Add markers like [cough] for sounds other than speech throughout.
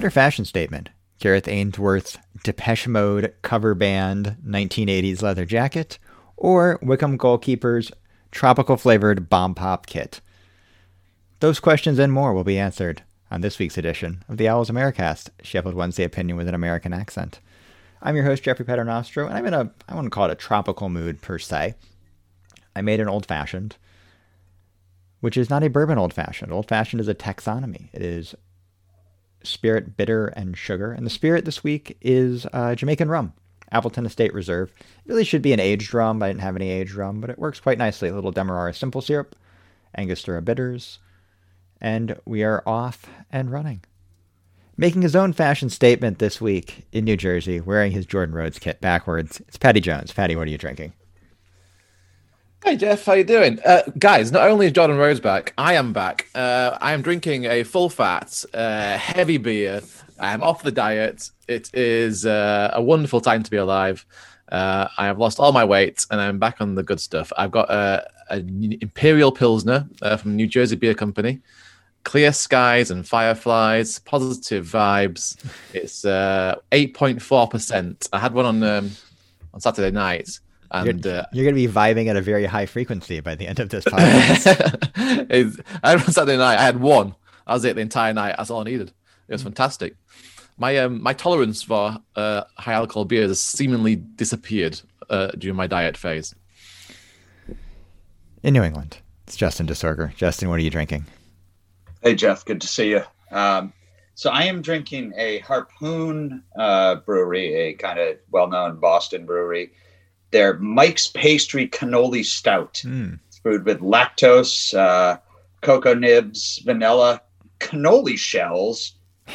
Better fashion statement. Gareth Ainsworth's Depeche Mode cover band 1980s leather jacket, or Wycombe goalkeeper's tropical flavored bomb pop kit. Those questions and more will be answered on this week's edition of the Owls Americast, Sheffield Wednesday opinion with an American accent. I'm your host Jeffrey Paternostro, and I'm in a I wouldn't call it a tropical mood per se. I made an old fashioned, which is not a bourbon old fashioned. Old fashioned is a taxonomy. It is spirit, bitter, and sugar. And the spirit this week is uh, Jamaican rum, Appleton Estate Reserve. It really should be an aged rum. I didn't have any aged rum, but it works quite nicely. A little Demerara simple syrup, Angostura bitters, and we are off and running. Making his own fashion statement this week in New Jersey, wearing his Jordan Rhodes kit backwards, it's Patty Jones. Patty, what are you drinking? Hey Jeff, how you doing, uh, guys? Not only is Jordan Rhodes back, I am back. Uh, I am drinking a full fat, uh, heavy beer. I am off the diet. It is uh, a wonderful time to be alive. Uh, I have lost all my weight and I'm back on the good stuff. I've got a, a Imperial Pilsner uh, from New Jersey Beer Company. Clear skies and fireflies, positive vibes. It's eight point four percent. I had one on um, on Saturday night and you're, uh, you're going to be vibing at a very high frequency by the end of this podcast. [laughs] I had Saturday night. I had one. That was it the entire night. That's all I needed. It was fantastic. My um, my tolerance for uh, high alcohol beers has seemingly disappeared uh, during my diet phase. In New England, it's Justin Disorder. Justin, what are you drinking? Hey Jeff, good to see you. Um, so I am drinking a Harpoon uh, brewery, a kind of well-known Boston brewery their Mike's Pastry Cannoli Stout. Mm. Brewed with lactose, uh, cocoa nibs, vanilla, cannoli shells,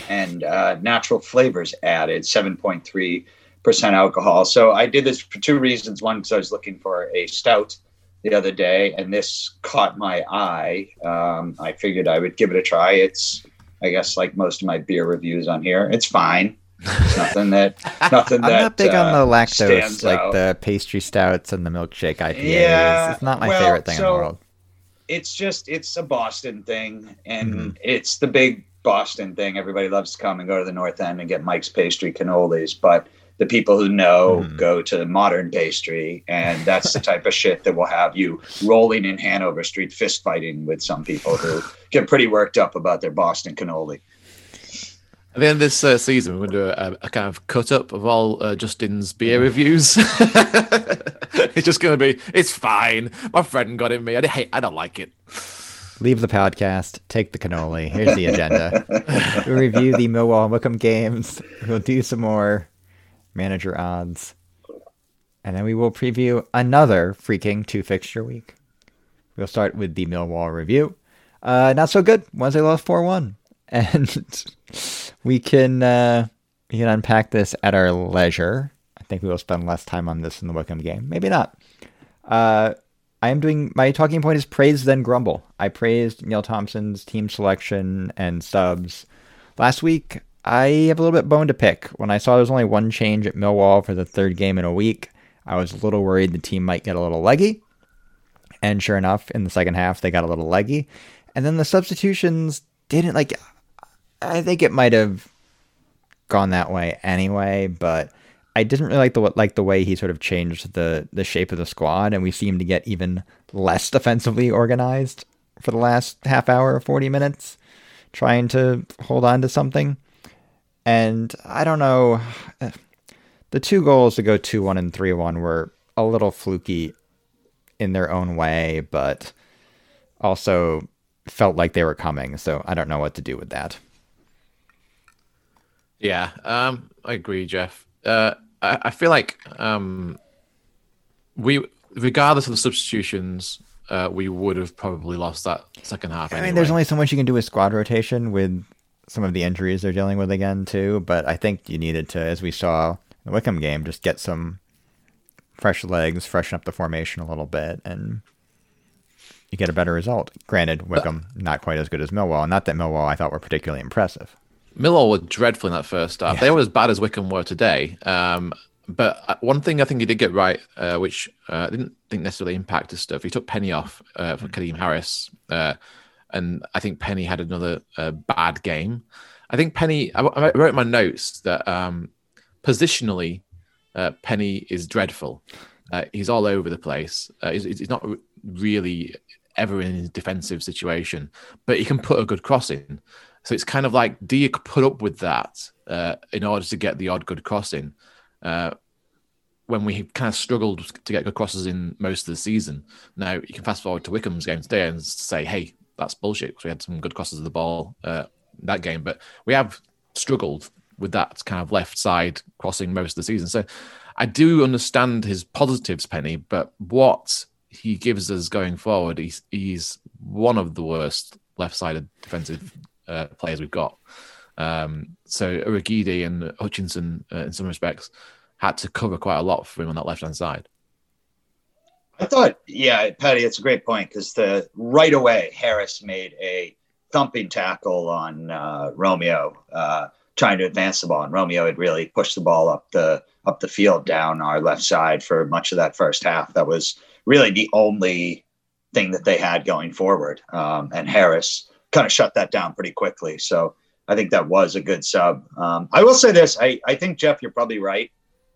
and uh, natural flavors added. 7.3% alcohol. So I did this for two reasons. One, because I was looking for a stout the other day, and this caught my eye. Um, I figured I would give it a try. It's, I guess, like most of my beer reviews on here, it's fine nothing that [laughs] nothing I'm that. Not big uh, on the uh, lactose, like out. the pastry stouts and the milkshake IPAs. Yeah, it's not my well, favorite thing so in the world. It's just it's a Boston thing, and mm-hmm. it's the big Boston thing. Everybody loves to come and go to the North End and get Mike's pastry cannolis, but the people who know mm. go to modern pastry, and that's the type of [laughs] shit that will have you rolling in Hanover Street fist fighting with some people who get pretty worked up about their Boston cannoli. At the end of this uh, season, we're going to do a, a, kind of cut up of all uh, Justin's beer reviews. [laughs] it's just going to be, it's fine. My friend got it in me. I hate, I don't like it. Leave the podcast, take the cannoli. Here's the agenda. [laughs] we'll review the Millwall and Wycombe games. We'll do some more manager odds. And then we will preview another freaking two fixture week. We'll start with the Millwall review. Uh, not so good. Wednesday lost 4 1. [laughs] And we can uh, we can unpack this at our leisure. I think we will spend less time on this in the Wycombe game. Maybe not. Uh, I am doing my talking point is praise then grumble. I praised Neil Thompson's team selection and subs last week. I have a little bit bone to pick. When I saw there was only one change at Millwall for the third game in a week, I was a little worried the team might get a little leggy. And sure enough, in the second half, they got a little leggy. And then the substitutions didn't like I think it might have gone that way anyway, but I didn't really like the like the way he sort of changed the the shape of the squad, and we seemed to get even less defensively organized for the last half hour or forty minutes, trying to hold on to something. And I don't know, [sighs] the two goals to go two one and three one were a little fluky in their own way, but also felt like they were coming. So I don't know what to do with that. Yeah, um, I agree, Jeff. Uh, I, I, feel like um, we, regardless of the substitutions, uh, we would have probably lost that second half. I anyway. mean, there's only so much you can do with squad rotation with some of the injuries they're dealing with again too. But I think you needed to, as we saw in the Wycombe game, just get some fresh legs, freshen up the formation a little bit, and you get a better result. Granted, Wycombe not quite as good as Millwall. Not that Millwall I thought were particularly impressive. Millwall were dreadful in that first half. Yeah. They were as bad as Wycombe were today. Um, but uh, one thing I think he did get right, uh, which uh, I didn't think necessarily impacted stuff, he took Penney off uh, for mm. Kadeem Harris. Uh, and I think Penney had another uh, bad game. I think Penney. I, I wrote in my notes that um, positionally, uh, Penney is dreadful. Uh, he's all over the place. Uh, he's, he's not really ever in a defensive situation, but he can put a good cross in. So it's kind of like, do you put up with that uh, in order to get the odd good cross in? Uh, when we kind of struggled to get good crosses in most of the season. Now you can fast forward to Wycombe's game today and say, "Hey, that's bullshit." Because we had some good crosses of the ball uh, that game, but we have struggled with that kind of left side crossing most of the season. So I do understand his positives, Penney, but what he gives us going forward, he's he's one of the worst left-sided defensive uh, players we've got. Um, so Urhoghide and Hutchinson, uh, in some respects, had to cover quite a lot for him on that left-hand side. I thought, yeah, Patty, it's a great point because the right away Harris made a thumping tackle on uh, Romeo, uh, trying to advance the ball, and Romeo had really pushed the ball up the up the field down our left side for much of that first half. That was really the only thing that they had going forward, um, and Harris kind of shut that down pretty quickly. So I think that was a good sub. Um, I will say this: I, I think Jeff, you're probably right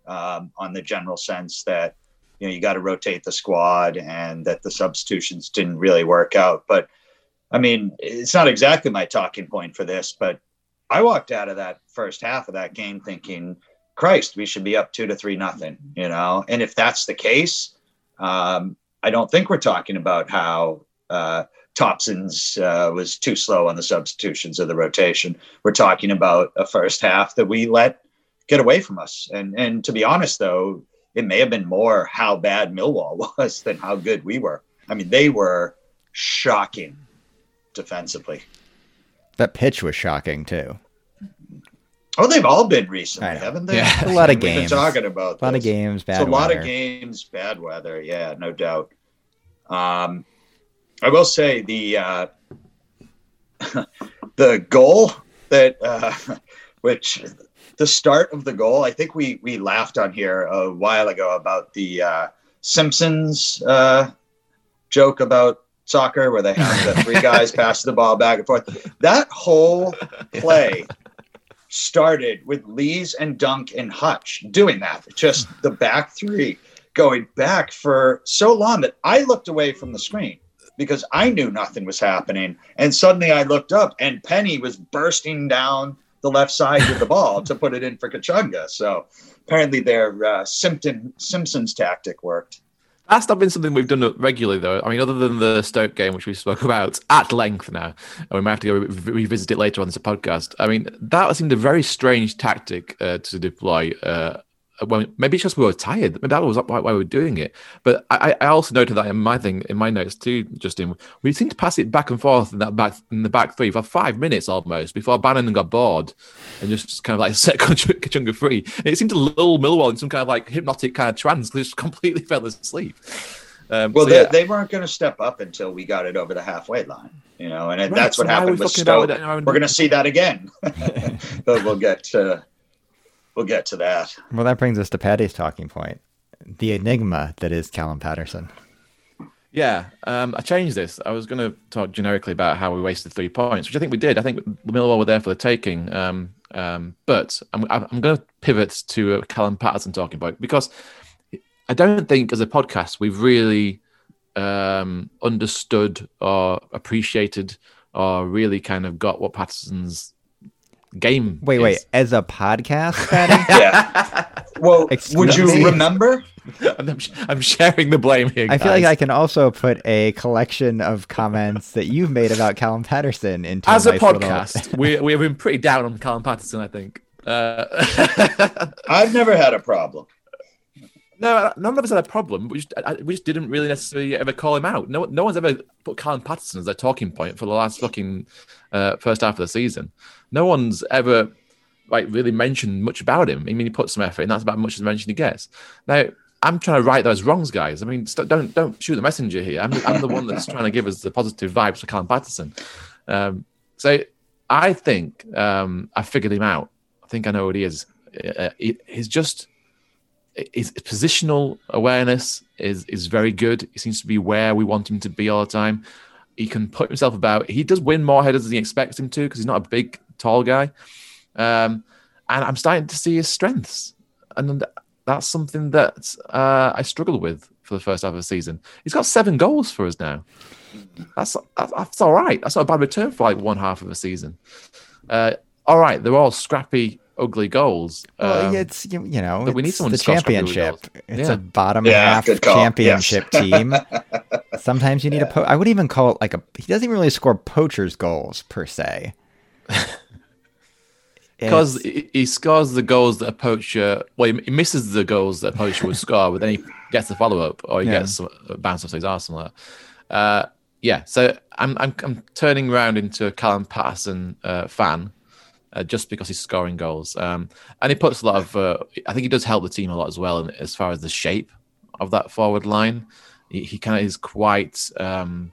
um, on the general sense that you know you got to rotate the squad and that the substitutions didn't really work out. But I mean, it's not exactly my talking point for this, but I walked out of that first half of that game thinking, Christ, we should be up two to three nothing, you know. And if that's the case, um, I don't think we're talking about how uh, Thompson's uh, was too slow on the substitutions of the rotation. We're talking about a first half that we let get away from us. And and to be honest, though, it may have been more how bad Millwall [laughs] was than how good we were. I mean, they were shocking defensively. That pitch was shocking too. Oh, they've all been recently, haven't they? Yeah, [laughs] a lot of games. Talking about a lot this. of games, bad. It's a lot of games, bad weather. Yeah, no doubt. Um, I will say the uh, [laughs] the goal that uh, [laughs] which the start of the goal. I think we we laughed on here a while ago about the uh, Simpsons uh, joke about soccer where they have the three guys [laughs] pass the ball back and forth. That whole play started with Lees and Dunk and Hutch doing that. Just the back three going back for so long that I looked away from the screen because I knew nothing was happening. And suddenly I looked up and Penney was bursting down the left side with the ball to put it in for Kachunga. So apparently their uh, Simpson, Simpsons tactic worked. That's not been something we've done regularly, though. I mean, other than the Stoke game, which we spoke about at length now, and we might have to go re- revisit it later on this podcast. I mean, that seemed a very strange tactic uh, to deploy. Uh, when, maybe it's just we were tired. Maybe that was why, why we were doing it. But I, I also noted that in my thing, in my notes too, Justin, we seemed to pass it back and forth in that back in the back three for five minutes almost before Bannan got bored and just kind of like [laughs] set Kachunga free. And it seemed to lull Millwall in some kind of like hypnotic kind of trance. They just [laughs] completely fell asleep. Um, well, so, they, yeah. they, weren't going to step up until we got it over the halfway line, you know, and right, that's what happened with Stoke. We're going to see that again, [laughs] but we'll get to we'll get to that. Well, that brings us to Patty's talking point: the enigma that is Callum Paterson. Yeah, um, I changed this. I was going to talk generically about how we wasted three points, which I think we did. I think the Millwall were there for the taking. Um, um, but I'm, I'm going to pivot to a Callum Paterson talking point because I don't think as a podcast we've really um, understood or appreciated or really kind of got what Paterson's game. Wait, is. wait. As a podcast, [laughs] Patty? yeah. Well, Excuse would you me? remember? [laughs] I'm, I'm, sharing the blame here. Guys. I feel like I can also put a collection of comments that you've made about Callum Paterson into as a, nice podcast. Little... we we have been pretty down on Callum Paterson, I think. Uh... [laughs] I've never had a problem. No, none of us had a problem. We just, we just didn't really necessarily ever call him out. No, no one's ever put Callum Paterson as their talking point for the last fucking uh, first half of the season. No one's ever like really mentioned much about him. I mean, he put some effort, and that's about much as mention he gets. Now, I'm trying to right those wrongs, guys. I mean, st- don't don't shoot the messenger here. I'm, I'm the one that's trying to give us the positive vibes for Callum Paterson. Um, so I think um, I figured him out. I think I know what he is. Uh, he, he's just his positional awareness is is very good. He seems to be where we want him to be all the time. He can put himself about. He does win more headers than he expects him to because he's not a big tall guy. Um, and I'm starting to see his strengths. And that's something that uh, I struggled with for the first half of the season. He's got seven goals for us now. That's that's all right. That's not a bad return for like one half of a season. Uh, all right, they're all scrappy, ugly goals. Well, um, it's you, know we need someone the championship. It's yeah. a bottom Yeah, half championship Yes. [laughs] team. Sometimes you need a po- I wouldn't even call it like a. He doesn't really score poachers goals per se. [laughs] because he, he scores the goals that a poacher, well, he, he misses the goals that a poacher would score, but then he gets the follow up or he Yeah. gets a bounce off his arse something like that. Uh, yeah, so I'm, I'm I'm turning around into a Callum Paterson uh, fan uh, just because he's scoring goals, um, and he puts a lot of. Uh, I think he does help the team a lot as well in, as far as the shape of that forward line. He, he kind of is quite. Um,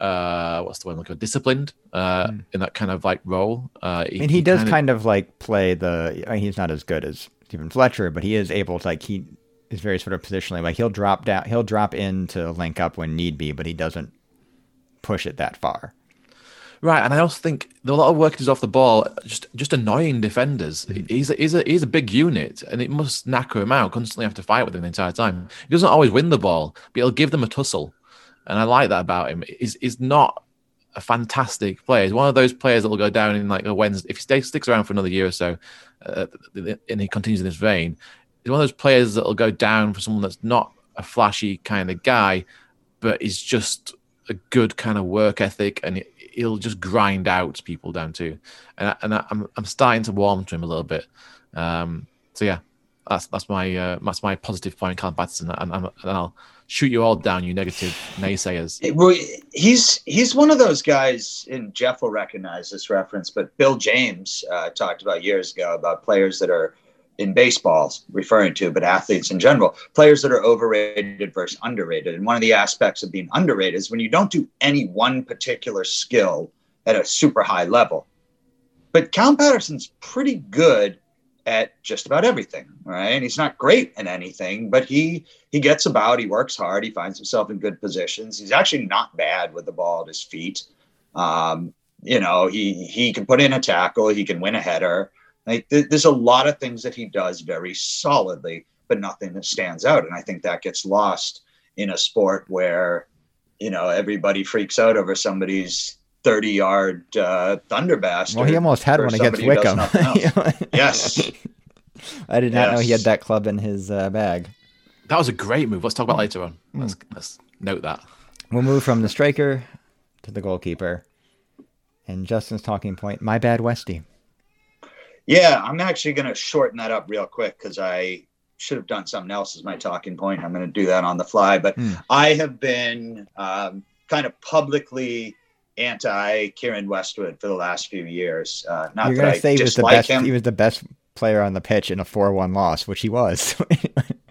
uh, what's the word? I'm looking for? Disciplined uh, in that kind of like role. Uh, I mean, he does kinda- kind of like play the. I mean, he's not as good as Steven Fletcher, but he is able to like he is very sort of positionally like he'll drop down, he'll drop in to link up when need be, but he doesn't push it that far. Right, and I also think a lot of workers off the ball, just just annoying defenders. Mm-hmm. He's a, he's a he's a big unit, and it must knacker him out. Constantly have to fight with him the entire time. He doesn't always win the ball, but he'll give them a tussle, and I like that about him. He's he's not a fantastic player. He's one of those players that will go down in like a Wednesday if he stays sticks around for another year or so, uh, and he continues in this vein. He's one of those players that will go down for someone that's not a flashy kind of guy, but is just a good kind of work ethic, and he'll just grind out people down too. And and I, I'm I'm starting to warm to him a little bit. Um, so yeah, that's that's my uh, that's my positive point, Callum Paterson, and, and, I'll shoot you all down, you negative naysayers. Well, he's he's one of those guys, and Jeff will recognize this reference. But Bill James uh, talked about years ago about players that are in baseball, referring to, but athletes in general, players that are overrated versus underrated. And one of the aspects of being underrated is when you don't do any one particular skill at a super high level. But Cal Paterson's pretty good at just about everything, right? And he's not great at anything, but he he gets about, he works hard, he finds himself in good positions. He's actually not bad with the ball at his feet. Um, you know, he he can put in a tackle, he can win a header. Like th- there's a lot of things that he does very solidly, but nothing that stands out. And I think that gets lost in a sport where, you know, everybody freaks out over somebody's 30 yard uh, thunder bastard. Well, he almost had one against somebody who does Wycombe. [laughs] yes. I did not know he had that club in his uh, bag. That was a great move. Let's talk about later on. Let's let's note that. We'll move from the striker to the goalkeeper. And Justin's talking point, my bad, Westy. Yeah, I'm actually going to shorten that up real quick because I should have done something else as my talking point. I'm going to do that on the fly. But Hmm. I have been um, kind of publicly anti Keiren Westwood for the last few years. Uh, not You're that I say he was the dislike best. him. He was the best player on the pitch in a four-one loss, which he was. [laughs]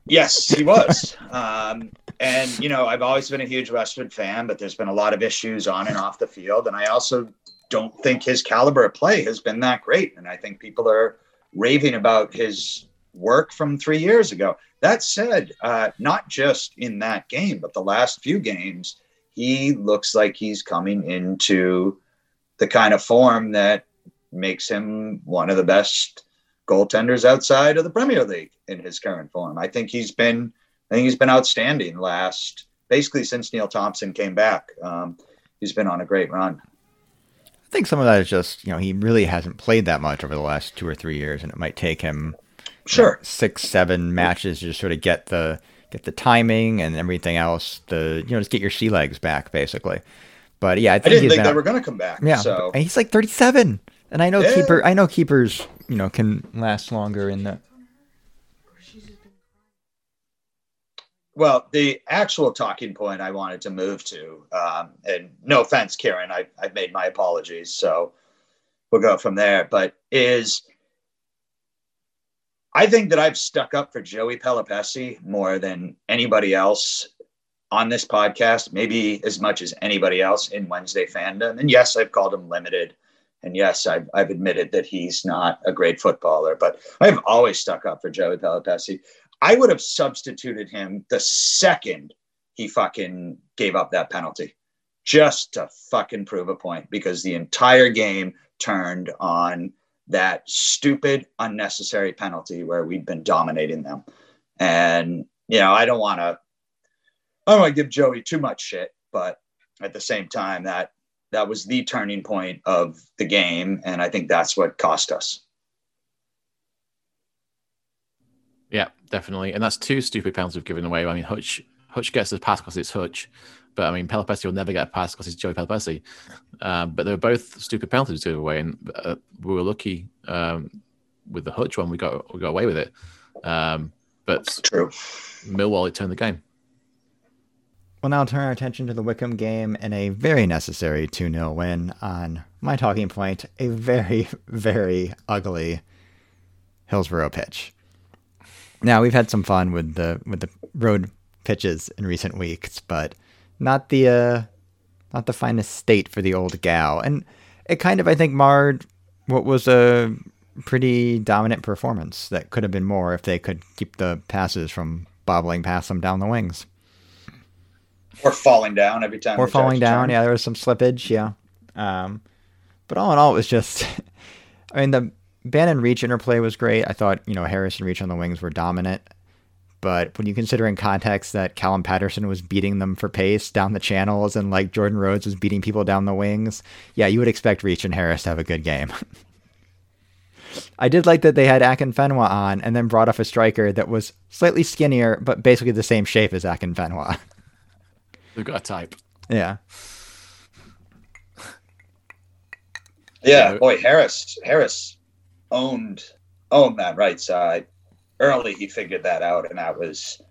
Yes, he was. um, and, you know, I've always been a huge Westwood fan, but there's been a lot of issues on and off the field. And I also don't think his caliber of play has been that great. And I think people are raving about his work from three years ago. That said, uh, not just in that game, but the last few games, he looks like he's coming into the kind of form that makes him one of the best goaltenders outside of the Premier League in his current form. I think he's been I think he's been outstanding last basically since Neil Thompson came back. Um, he's been on a great run. I think some of that is just you know he really hasn't played that much over the last two or three years, and it might take him Sure. six, seven matches to just sort of get the get the timing and everything else. The you know just get your sea legs back basically. But yeah, I I think didn't he's think they out- were going to come back. Yeah, So and he's like 37, and I know Yeah. keeper. I know keepers, you know, can last longer in the. Well, the actual talking point I wanted to move to, um, and no offense, Karen, I, I've made my apologies, so we'll go from there. But is I think that I've stuck up for Joey Pelupessy more than anybody else on this podcast, maybe as much as anybody else in Wednesday fandom. And yes, I've called him limited. And yes, I've, I've admitted that he's not a great footballer, but I've always stuck up for Joey Pelupessy. I would have substituted him the second he fucking gave up that penalty just to fucking prove a point because the entire game, turned on that stupid, unnecessary penalty where we'd been dominating them. And, you know, I don't want to, I don't want to give Joey too much shit, but at the same time, that that was the turning point of the game. And I think that's what cost us. Yeah, definitely. And that's two stupid penalties we've given away. I mean, Hutch Hutch gets the pass because it's Hutch. But I mean, Pelupessy will never get a pass because it's Joey Pelupessy. Um, but they were both stupid penalties to give away, and uh, we were lucky um, with the Hutch one. We got we got away with it. Um, but true, Millwall it turned the game. We'll now turn our attention to the Wycombe game and a very necessary 2 0 win on my talking point, a very, [laughs] very ugly Hillsborough pitch. Now we've had some fun with the with the road pitches in recent weeks, but not the uh, not the finest state for the old gal, and it kind of I think marred what was a pretty dominant performance that could have been more if they could keep the passes from bobbling past them down the wings. Or falling down every time. Or falling down. Yeah, there was some slippage. Yeah. Um, but all in all, it was just. [laughs] I mean, the Bannan Reach interplay was great. I thought you know Harris and Reach on the wings were dominant. But when you consider in context that Callum Paterson was beating them for pace down the channels and like Jordan Rhodes was beating people down the wings, yeah, you would expect Reach and Harris to have a good game. [laughs] I did like that they had Akinfenwa on and then brought off a striker that was slightly skinnier, but basically the same shape as Akinfenwa. [laughs] They've got a type. Yeah. Yeah, boy, Harris Harris owned owned that right side early he figured that out, and that was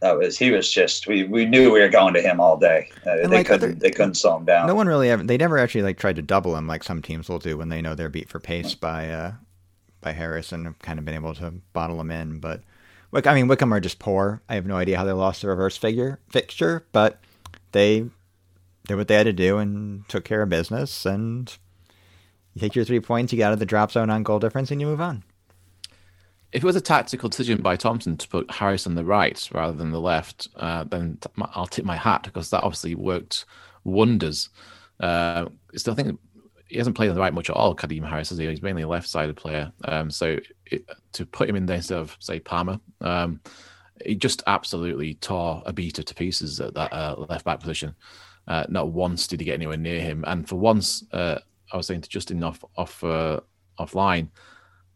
that was he was just we we knew we were going to him all day. Uh, they like couldn't other, they couldn't slow him down. No one really ever they never actually like tried to double him like some teams will do when they know they're beat for pace by uh by Harris and have kind of been able to bottle him in. But like I mean Wycombe are just poor. I have no idea how they lost the reverse figure fixture, but they did what they had to do and took care of business and you take your three points, you get out of the drop zone on goal difference and you move on if it was a tactical decision by Thompson to put Harris on the right rather than the left, uh, then I'll tip my hat because that obviously worked wonders. Uh, still, I think he hasn't played on the right much at all. Kadeem Harris, has he? He's mainly a left-sided player. Um, so it, to put him in there instead of say Palmer, um, he just absolutely tore Obita to pieces at that uh, left back position. Uh, not once did he get anywhere near him, and for once, uh, I was saying to Justin off off uh, offline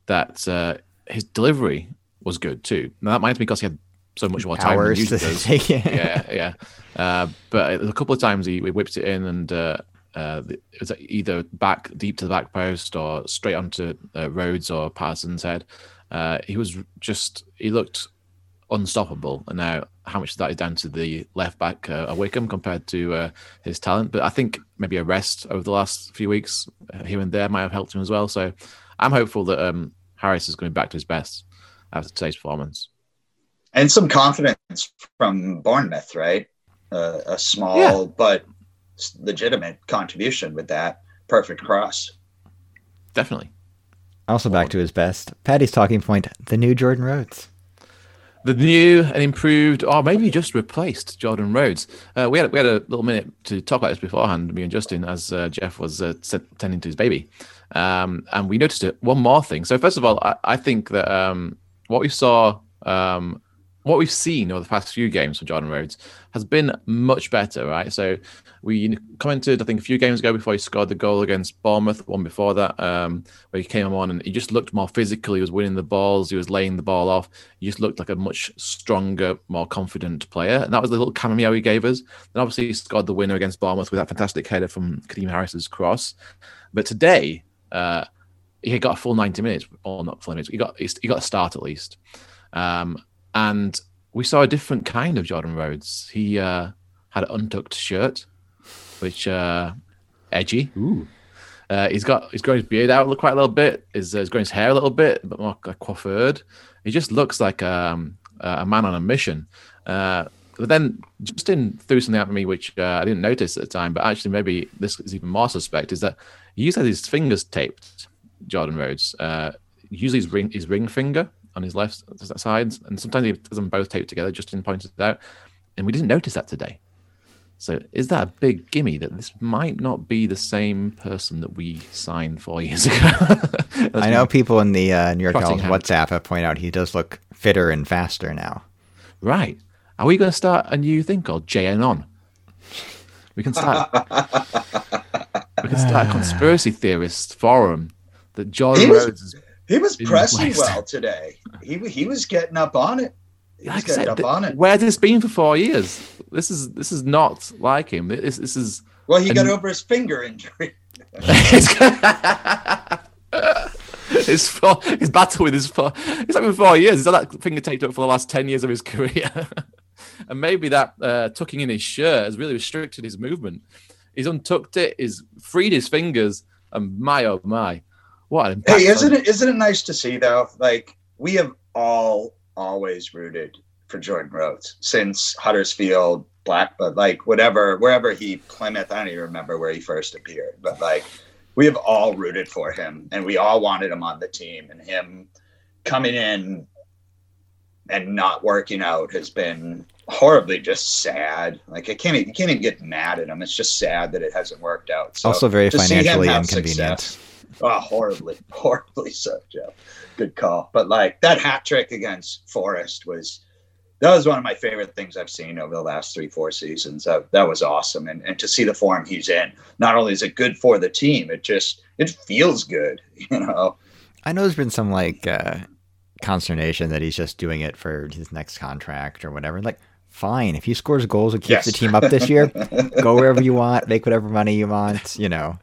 that uh, his delivery was good too. Now that might be because he had so much more time than usually does. yeah, yeah. Uh, but a couple of times he, he whipped it in, and uh, uh, it was either back deep to the back post or straight onto uh, Rhodes or Parsons' head. Uh, he was just he looked unstoppable. And now, how much of that is down to the left back uh, Wycombe compared to uh, his talent? But I think maybe a rest over the last few weeks here and there might have helped him as well. So I'm hopeful that um, Harris is going back to his best after today's performance. And some confidence from Bournemouth, right? Uh, a small yeah. but legitimate contribution with that perfect cross. Definitely. Also back to his best. Paddy's talking point: the new Jordan Rhodes. The new and improved, or maybe just replaced Jordan Rhodes. Uh, we had we had a little minute to talk about this beforehand, me and Justin, as uh, Jeff was uh, tending to his baby. Um, and we noticed it. One more thing. So first of all, I, I think that um, what we saw, um, what we've seen over the past few games from Jordan Rhodes has been much better, right? So we commented, I think, a few games ago before he scored the goal against Bournemouth, one before that, um, where he came on and he just looked more physical. He was winning the balls, he was laying the ball off. He just looked like a much stronger, more confident player. And that was the little cameo he gave us. Then obviously he scored the winner against Bournemouth with that fantastic header from Kadeem Harris's cross. But today, uh, he got a full 90 minutes, or not full minutes. He got he got a start at least, um, and we saw a different kind of Jordan Rhodes. He uh, had an untucked shirt, which uh, edgy. Ooh. Uh, he's got he's growing his beard out quite a little bit. He's, uh, he's growing his hair a little bit, but more like coiffured. He just looks like um, a man on a mission. Uh, but then Justin threw something at me which uh, I didn't notice at the time, but actually maybe this is even more suspect. Is that he used to have his fingers taped, Jordan Rhodes. Uh, usually his ring, his ring finger on his left side, and sometimes he does them both taped together. Justin pointed it out, and we didn't notice that today. So is that a big gimme that this might not be the same person that we signed four [laughs] years ago? I know people in the uh, New York Trotting Dolphins hand. WhatsApp have pointed out he does look fitter and faster now. Right. Are we going to start a new thing called JN on? We can start. we can start a conspiracy theorist forum that John Rhodes is. He was In pressing well today. He he was getting up on it. He was Like I getting said, up th- on it. where has this been for four years? This is this is not like him. This this is. Well, he got over his finger injury. [laughs] his, four, his battle with his four. It's like for four years. He's had that finger taped up for the last ten years of his [laughs] career, and maybe that uh, tucking in his shirt has really restricted his movement. He's untucked it. He's freed his fingers, and my oh my, what an! Hey, isn't it isn't it nice to see though? Like we have all always rooted for Jordan Rhodes since Huddersfield, Black, but like whatever, wherever he Plymouth. I don't even remember where he first appeared, but like we have all rooted for him, and we all wanted him on the team, and him coming in and not working out has been horribly just sad. Like I can't, you can't even get mad at him. It's just sad that it hasn't worked out. So also very to see him financially have inconvenient. success- [laughs] Oh, horribly, horribly so, Joe. Good call. But like that hat trick against Forest was that was one of my favorite things I've seen over the last three, four seasons. That that was awesome. And and to see the form he's in, not only is it good for the team, it just it feels good, [laughs] you know. I know there's been some like uh, consternation that he's just doing it for his next contract or whatever. Like, fine, if he scores goals and keeps Yes. the team up this year, go wherever you [laughs] want, make whatever money you want. You know,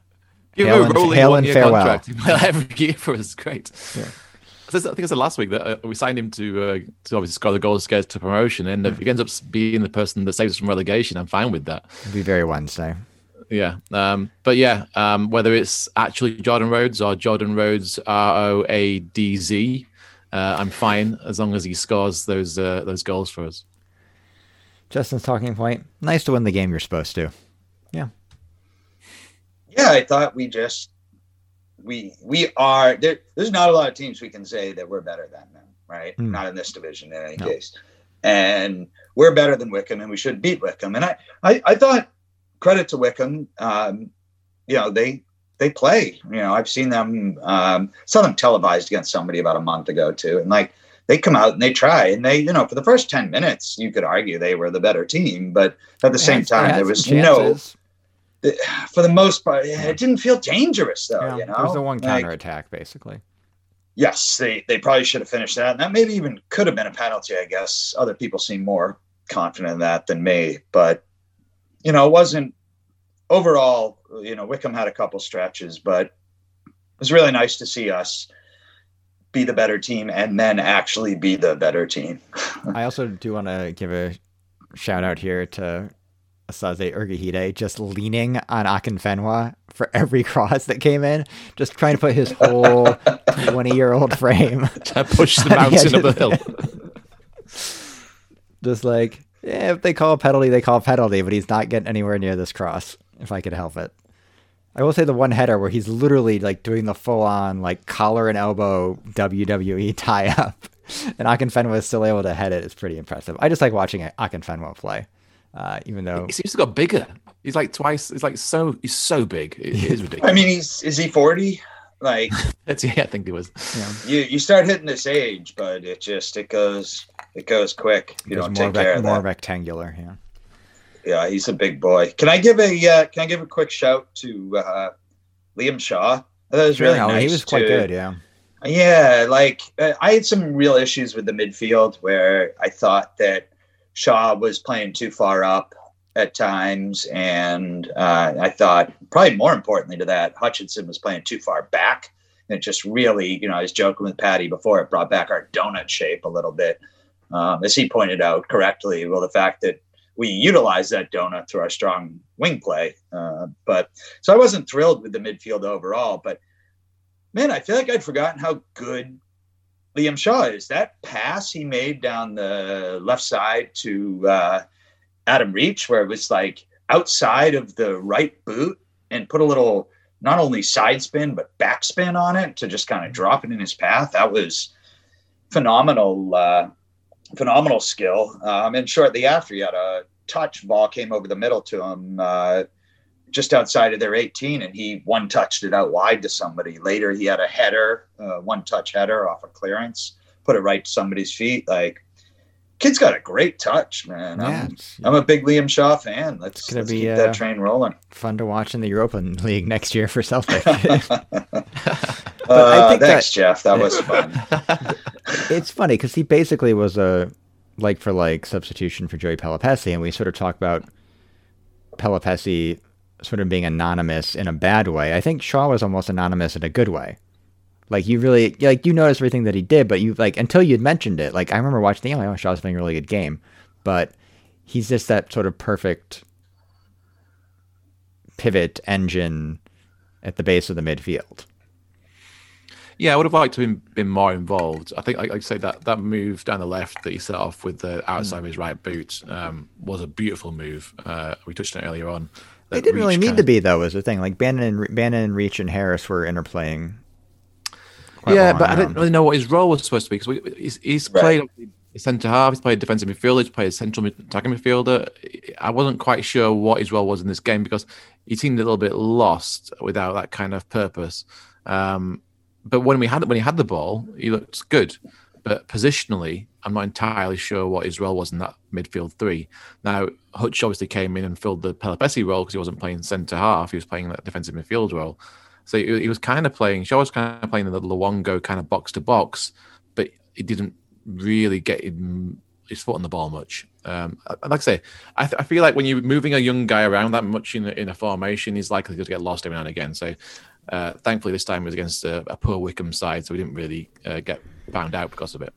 Give Hail and- rolling hail and farewell. contract [laughs] every year for us. Great. Yeah. I think I said last week that uh, we signed him to uh, to obviously score the goals to get us to promotion, and if he ends up being the person that saves us from relegation, I'm fine with that. it'd be very Wednesday. Yeah. Um, but yeah, um, whether it's actually Jordan Rhodes or Jordan Rhodes R O A D Z, uh, I'm fine as long as he scores those uh, those goals for us. Justin's talking point. Nice to win the game you're supposed to. Yeah, I thought we just we we are there, there's not a lot of teams we can say that we're better than them, right? Hmm. Not in this division in any No. case. And we're better than Wycombe and we should beat Wycombe. And I I, I thought credit to Wycombe, um, you know, they they play. You know, I've seen them um saw them televised against somebody about a month ago too. And like they come out and they try and they, you know, for the first 10 minutes, you could argue they were the better team, but at the They same had- time, there was no. [sighs] for the most part, it didn't feel dangerous though. Yeah, you know, there was the one Like, counterattack, basically. yes, they they probably should have finished that, and that maybe even could have been a penalty. I guess other people seem more confident in that than me, but you know, it wasn't overall. You know, Wycombe had a couple stretches, but it was really nice to see us be the better team and then actually be the better team. [laughs] I also do want to give a shout out here to Osaze Urhoghide just leaning on Akinfenwa for every [laughs] cross that came in, just trying to put his whole [laughs] 20 year old frame [laughs] To Push the mountain up of the hill. just like, yeah, if they call a penalty, they call a penalty, but he's not getting anywhere near this cross, if I could help it. I will say the one header where he's literally like doing the full on like collar and elbow WWE tie up, and Akinfenwa is still able to head it is pretty impressive. I just like watching Akinfenwa play, uh, even though He seems to got bigger. He's like twice. He's like so. He's so big. It, it is [laughs] I mean, he's is he forty? Like [laughs] That's, yeah, I think he was. you know, you you start hitting this age, but it just it goes it goes quick. You goes don't more, take care rec- of more that. rectangular. Yeah. Yeah, he's a big boy. Can I give a uh, can I give a quick shout to uh, Liam Shaw? That thought it was really no, nice. he was quite to- good. Yeah. Yeah, like uh, I had some real issues with the midfield where I thought that Shaw was playing too far up at times, and uh, I thought probably more importantly to that, Hutchinson was playing too far back. And it just really, you know, I was joking with Patty before it brought back our donut shape a little bit. Um, as he pointed out correctly, well, the fact that we utilize that donut through our strong wing play. Uh, but so I wasn't thrilled with the midfield overall, but man, I feel like I'd forgotten how good Liam Shaw is. That pass he made down the left side to uh, Adam Reach, where it was like outside of the right boot and put a little not only side spin but backspin on it to just kind of drop it in his path. That was phenomenal, uh, phenomenal skill. Um, and shortly after, he had a touch ball came over the middle to him uh, just outside of their 18, and he one touched it out wide to somebody. Later, he had a header, uh, one touch header off a clearance, put it right to somebody's feet. Like, kid's got a great touch, man. Yeah, I'm, I'm a big Liam Shaw fan. Let's, gonna let's be, keep uh, that train rolling. fun to watch in the Europa League next year for Celtic. [laughs] [laughs] Uh, think thanks, that- Jeff. That was [laughs] fun. it's funny because he basically was a like for like substitution for Joey Pelupessy, and we sort of talk about Pelupessy sort of being anonymous in a bad way. I think Shaw was almost anonymous in a good way. Like you really like you noticed everything that he did, but you like until you'd mentioned it. Like I remember watching the game, like, oh, Shaw's playing a really good game, but he's just that sort of perfect pivot engine at the base of the midfield. Yeah, I would have liked to have been more involved. I think, like, I say, that that move down the left that he set off with the outside of his right boot um, was a beautiful move. Uh, we touched on it earlier on. It That didn't really need kinda- to be though. Was the thing like Bannan and Bannan, Reach, and Harris were interplaying. quite Yeah, well but I didn't really know what his role was supposed to be because he's, he's Right. played centre half, he's played defensive midfielder, he's played central mid- attacking midfielder. I wasn't quite sure what his role was in this game because he seemed a little bit lost without that kind of purpose. Um, but when we had when he had the ball, he looked good. But positionally, I'm not entirely sure what his role was in that midfield three. Now, Hutch obviously came in and filled the Pelupessy role because he wasn't playing centre half; he was playing that defensive midfield role. So he, he was kind of playing. Shaw was kind of playing the Luongo kind of box to box, but he didn't really get him, his foot on the ball much. Um, like I say, I, th- I feel like when you're moving a young guy around that much in a, in a formation, he's likely to get lost every now and again. So, uh, thankfully, this time was against a, a poor Wycombe side, so we didn't really uh, get found out because of it.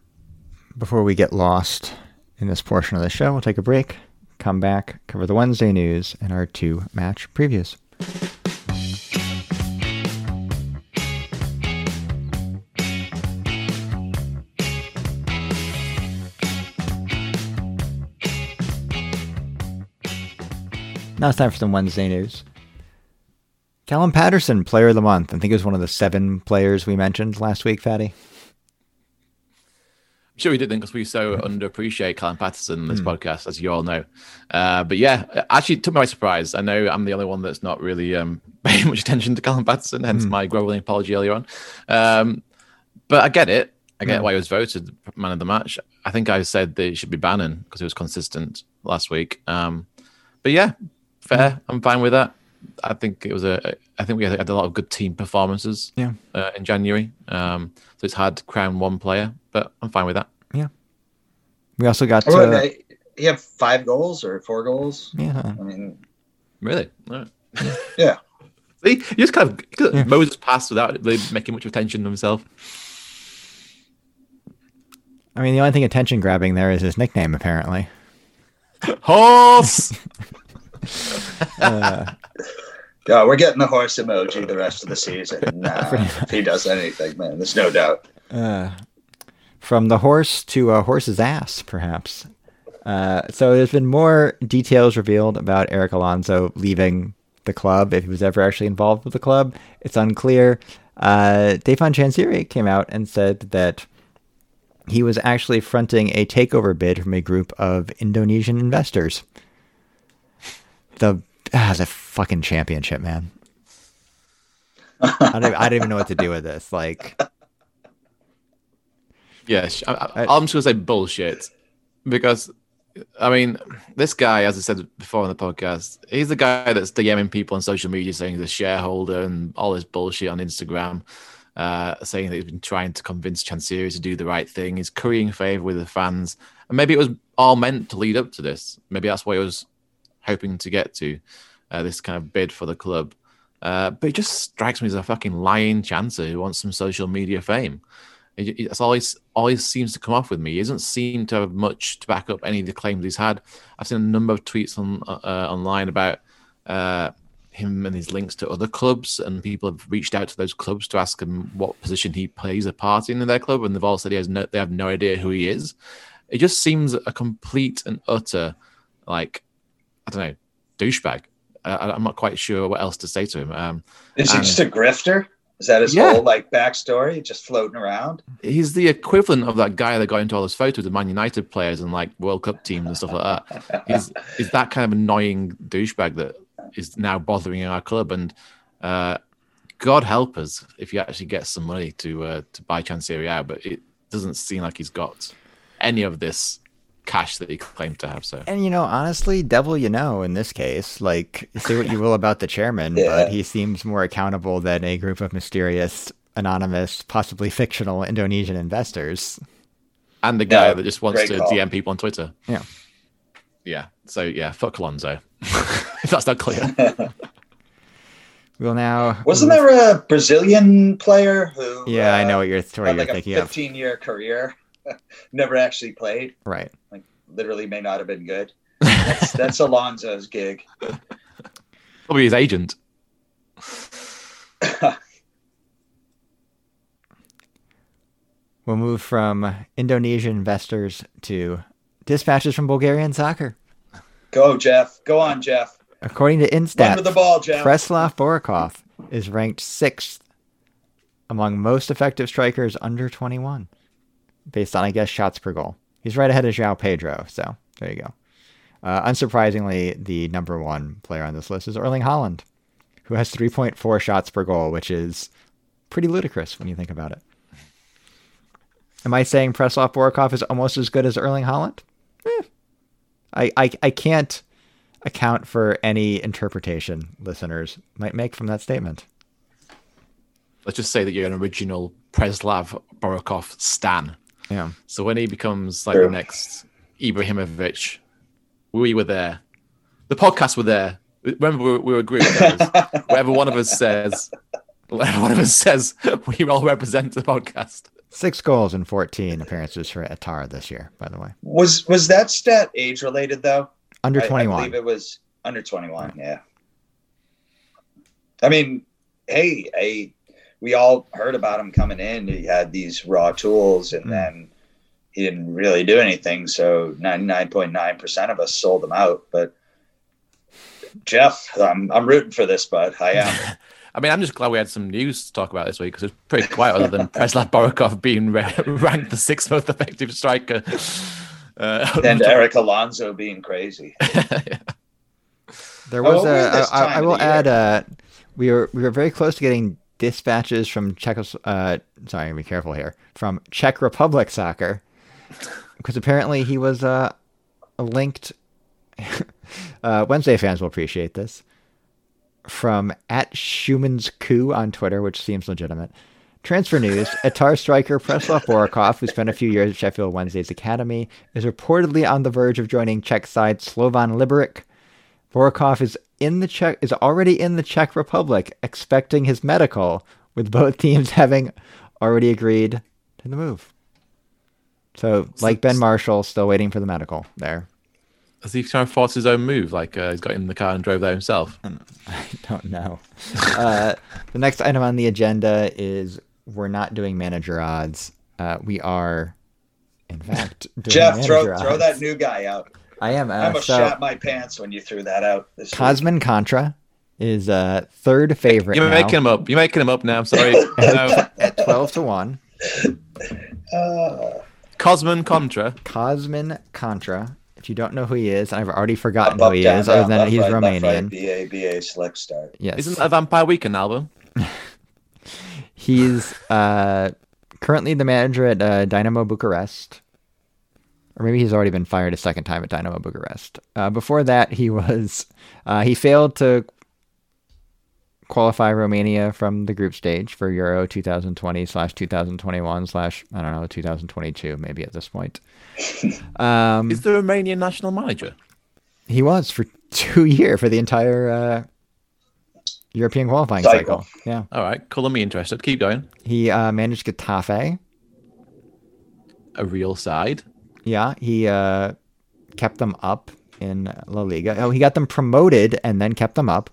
Before we get lost in this portion of the show, we'll take a break, come back, cover the Wednesday news, and our two match previews. Now it's time for some Wednesday news. Callum Paterson, Player of the Month. I think it was one of the seven players we mentioned last week, Fatty. I'm sure we didn't because we so underappreciate Callum Paterson in this podcast, as you all know. Uh, but yeah, actually it took me by surprise. I know I'm the only one that's not really um, [laughs] paying much attention to Callum Paterson, hence my groveling apology earlier on. Um, but I get it. I get Yeah. why he was voted man of the match. I think I said that it should be Bannan because he was consistent last week. Um, but yeah, fair. I'm fine with that. I think it was a. I think we had, had a lot of good team performances. Yeah. Uh, in January, um, so it's hard to crown one player, but I'm fine with that. Yeah. We also got Oh, uh, he had five goals or four goals. yeah, I mean, Really? All right. [laughs] Yeah. See, you just kind of Yeah. Moses passed without really making much attention to himself. I mean, the only thing attention grabbing there is his nickname, apparently. [laughs] Horse. [laughs] [laughs] Uh, yeah, we're getting the horse emoji the rest of the season. [laughs] Nah, if he does anything, man, there's no doubt. uh, from the horse to a horse's ass, perhaps. Uh, so there's been more details revealed about Eric Alonso leaving the club, if he was ever actually involved with the club. It's unclear. Uh, Chansiri came out and said that he was actually fronting a takeover bid from a group of Indonesian investors. The ah, the fucking championship, man. I don't, I don't even know what to do with this. Like, yes. I, I, I'm just gonna say bullshit because, I mean, this guy, as I said before on the podcast, he's the guy that's DMing people on social media saying he's a shareholder and all this bullshit on Instagram. Uh, saying that he's been trying to convince Chansiri to do the right thing. He's currying favor with the fans, and maybe it was all meant to lead up to this. Maybe that's why he was hoping to get to uh, this kind of bid for the club. Uh, but it just strikes me as a fucking lying chancer who wants some social media fame. It, it- always always seems to come off with me. He doesn't seem to have much to back up any of the claims he's had. I've seen a number of tweets on uh, online about uh, him and his links to other clubs, and people have reached out to those clubs to ask him what position he plays a part in in their club, and they've all said he has no, they have no idea who he is. It just seems a complete and utter, like I don't know, douchebag. I- I'm not quite sure what else to say to him. Um, Is he And- just a grifter? Is that his Yeah. whole like backstory? Just floating around? He's the equivalent of that guy that got into all those photos of Man United players and like World Cup teams and stuff like that. He's, [laughs] he's that kind of annoying douchebag that is now bothering our club. And uh, God help us if he actually gets some money to uh, to buy Chansiri, but it doesn't seem like he's got any of this cash that he claimed to have. So And you know, honestly, devil you know in this case. Like, say what you will about the chairman, Yeah. but he seems more accountable than a group of mysterious, anonymous, possibly fictional Indonesian investors. and the guy Yeah, that just wants to call. DM people on Twitter. Yeah. Yeah. So yeah, fuck Alonso. if [laughs] that's not clear. [laughs] We'll now. Wasn't there a Brazilian player who? Yeah, I know uh, what you're, story had you're like thinking of. 15 year career, [laughs] never actually played. Right. Like literally may not have been good. [laughs] That's, that's Alonso's gig. Probably his agent. We'll move from Indonesian investors to dispatches from Bulgarian soccer. Go, Jeff. Go on, Jeff. According to Run Instat, with the ball, Jeff. Preslav Borukov is ranked sixth among most effective strikers under 21, based on, I guess, shots per goal. He's right ahead of João Pedro, so there you go. Uh, unsurprisingly, the number one player on this list is Erling Haaland, who has 3.4 shots per goal, which is pretty ludicrous when you think about it. Am I saying Preslav Borukov is almost as good as Erling Haaland? Eh. I, I, I can't account for any interpretation listeners might make from that statement. Let's just say that you're an original Preslav Borukov stan. Yeah. So when he becomes like True. the next Ibrahimovic, we were there. The podcast were there. Remember, we were, we were a group. guys. Whatever one of us says, whatever one of us says, [laughs] we all represent the podcast. Six goals and 14 appearances for Arda this year, by the way. Was was that stat age related though? Under I- I, 21. believe it was under 21. Yeah. I mean, hey, I, we all heard about him coming in. He had these raw tools, and Mm. then he didn't really do anything. So 99.9% of us sold him out. But Jeff, I'm, I'm rooting for this, bud. I am. [laughs] I mean, I'm just glad we had some news to talk about this week because it's pretty quiet other than [laughs] Preslav Borukov being ra- ranked the sixth most effective striker. Uh, and Eric Alonso being crazy. [laughs] There was Oh, a. I, I- time I of will add. Uh, we were we were very close to getting dispatches from Czechos. Uh, sorry, be careful here. From Czech Republic soccer, because apparently he was uh, linked. [laughs] uh, Wednesday fans will appreciate this. From at Schumann's coup on Twitter, which seems legitimate. Transfer news: [laughs] Arda striker Preslav Borukov, who spent a few years at Sheffield Wednesday's academy, is reportedly on the verge of joining Czech side Slovan Liberec. Borukov is in the Czech is already in the Czech Republic, expecting his medical, with both [laughs] teams having already agreed to the move. So, like Ben Marshall, still waiting for the medical there. Has he trying to force his own move? Like uh, he's got in the car and drove there himself? I don't know. [laughs] uh, the next item on the agenda is we're not doing manager odds. Uh, we are, in fact, [laughs] doing Jeff, throw, manager throw odds. that new guy out. I am. I Uh, almost so, shat my pants when you threw that out. This week. Cosmin Contra is uh, third favorite You're now making him up. You're making him up now. I'm sorry. [laughs] no. [laughs] at 12 to 1. [laughs] Uh, Cosmin Contra. Cosmin Contra. If you don't know who he is, I've already forgotten up, who he down, is, other than left, he's right, Romanian. B A B A BA, BA, select start. Yes. Isn't that a Vampire Weekend album? He's uh, currently the manager at uh, Dynamo Bucharest. Or maybe he's already been fired a second time at Dynamo Bucharest. Uh, before that, he [laughs] was uh, he failed to qualify Romania from the group stage for Euro 2020 slash 2021 slash I don't know 2022 maybe at this point. [laughs] Um, Is the Romanian national manager? he was for [laughs] two year for the entire uh, European qualifying cycle. Cycle. Yeah, All right, color me interested. Keep going. he uh, managed Getafe. A real side. Yeah, he uh, kept them up in La Liga. Oh, he got them promoted and then kept them up.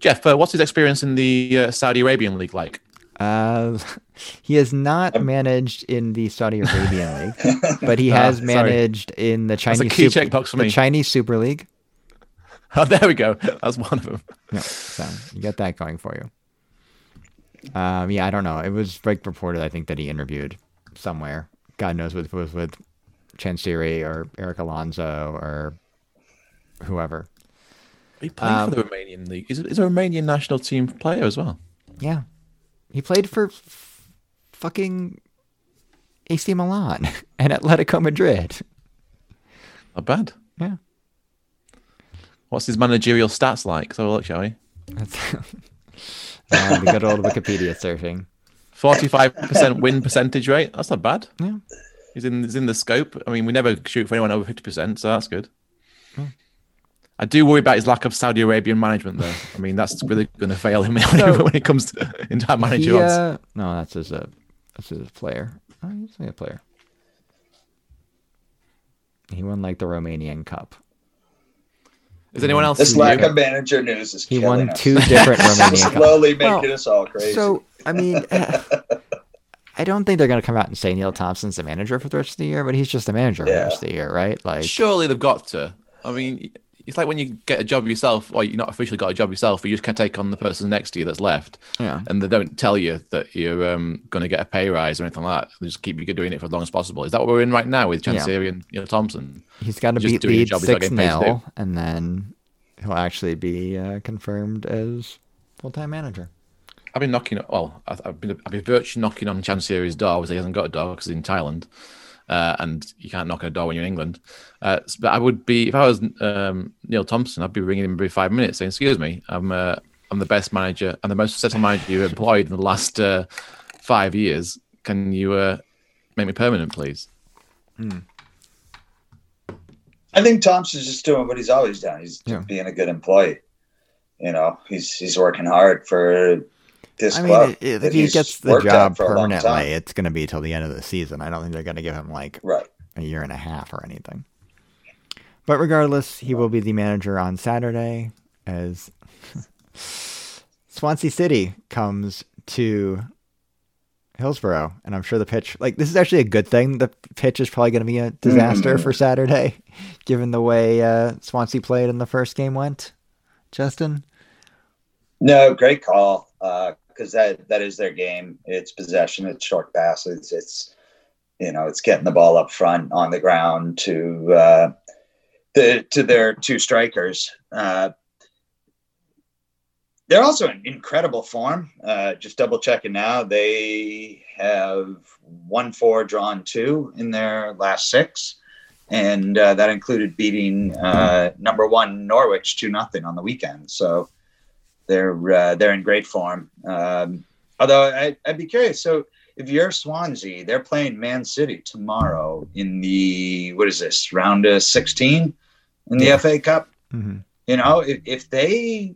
Jeff, uh, what's his experience in the uh, Saudi Arabian league like? Uh, [laughs] he has not managed in the Saudi [laughs] Arabian League, [laughs] but he Ah, has sorry. managed in the a Chinese key Super, checkbox for the me. Chinese Super League. Oh, there we go. That's one of them. Yeah, so you get that going for you. Um, yeah, I don't know. It was like reported, I think, that he interviewed somewhere. God knows if it was with Chansiri or Eric Alonso or whoever. He played Um, for the Romanian league. He's a, a Romanian national team player as well. Yeah, he played for f- fucking AC Milan [laughs] and Atletico Madrid. Not bad. Yeah, What's his managerial stats like? So we'll look, shall we? that's [laughs] uh, the good old Wikipedia surfing. Forty-five percent win percentage rate. That's not bad. Yeah. He's in. He's in the scope. I mean, we never shoot for anyone over fifty percent, so that's good. I do worry about his lack of Saudi Arabian management, though. I mean, that's really going to fail him [laughs] when, when it comes to entire manager odds. uh, no, that's as uh, that's his player. Oh, he's a player. He won like the Romanian Cup. Is anyone else? This who- lack of manager news is He killing won us. two different [laughs] Romanian slowly making Well, us all crazy. So I mean, [laughs] I don't think they're gonna come out and say Neil Thompson's the manager for the rest of the year, but he's just the manager for the rest of the year, right? Like, Surely they've got to. I mean, it's like when you get a job yourself, or you're not officially got a job yourself, but you just can take on the person next to you that's left, yeah, and they don't tell you that you're um, going to get a pay rise or anything like that. They just keep you doing it for as long as possible. Is that what we're in right now with Yeah. Chansiri and Neil Thompson? he's got to beat doing your job six getting paid to and then he'll actually be uh, confirmed as full time manager. I've been knocking. Well, I've been I've been virtually knocking on Chan Chansiri's door because he hasn't got a door because he's in Thailand, uh, and you can't knock on a door when you're in England. Uh, but I would be if I was um, Neil Thompson, I'd be ringing him every five minutes saying, "Excuse me, I'm uh, I'm the best manager and the most successful manager you've employed in the last uh, five years. Can you uh, make me permanent, please?" I think Thompson's just doing what he's always done. He's Yeah. being a good employee. You know, he's he's working hard for this I club. mean, if he gets the job for a long permanently, it's gonna be till the end of the season. I don't think they're gonna give him like Right. a year and a half or anything. But regardless, he will be the manager on Saturday as [laughs] Swansea City comes to Hillsborough. And I'm sure the pitch, like, this is actually a good thing. The pitch is probably going to be a disaster Mhm. for Saturday, [laughs] given the way uh, Swansea played in the first game went. Justin? No, great call. Because that that is their game. It's possession. It's short passes. It's you know, it's getting the ball up front on the ground to uh, the to their two strikers. Uh, they're also in incredible form. Uh, just double checking now, they have won four, drawn two in their last six, and uh, that included beating uh, number one Norwich two nothing on the weekend. So they're uh, they're in great form. Um, although I, I'd be curious. So if you're Swansea, they're playing Man City tomorrow in the what is this round of 16 in the Yeah. FA Cup. Mm-hmm. You know, if, if they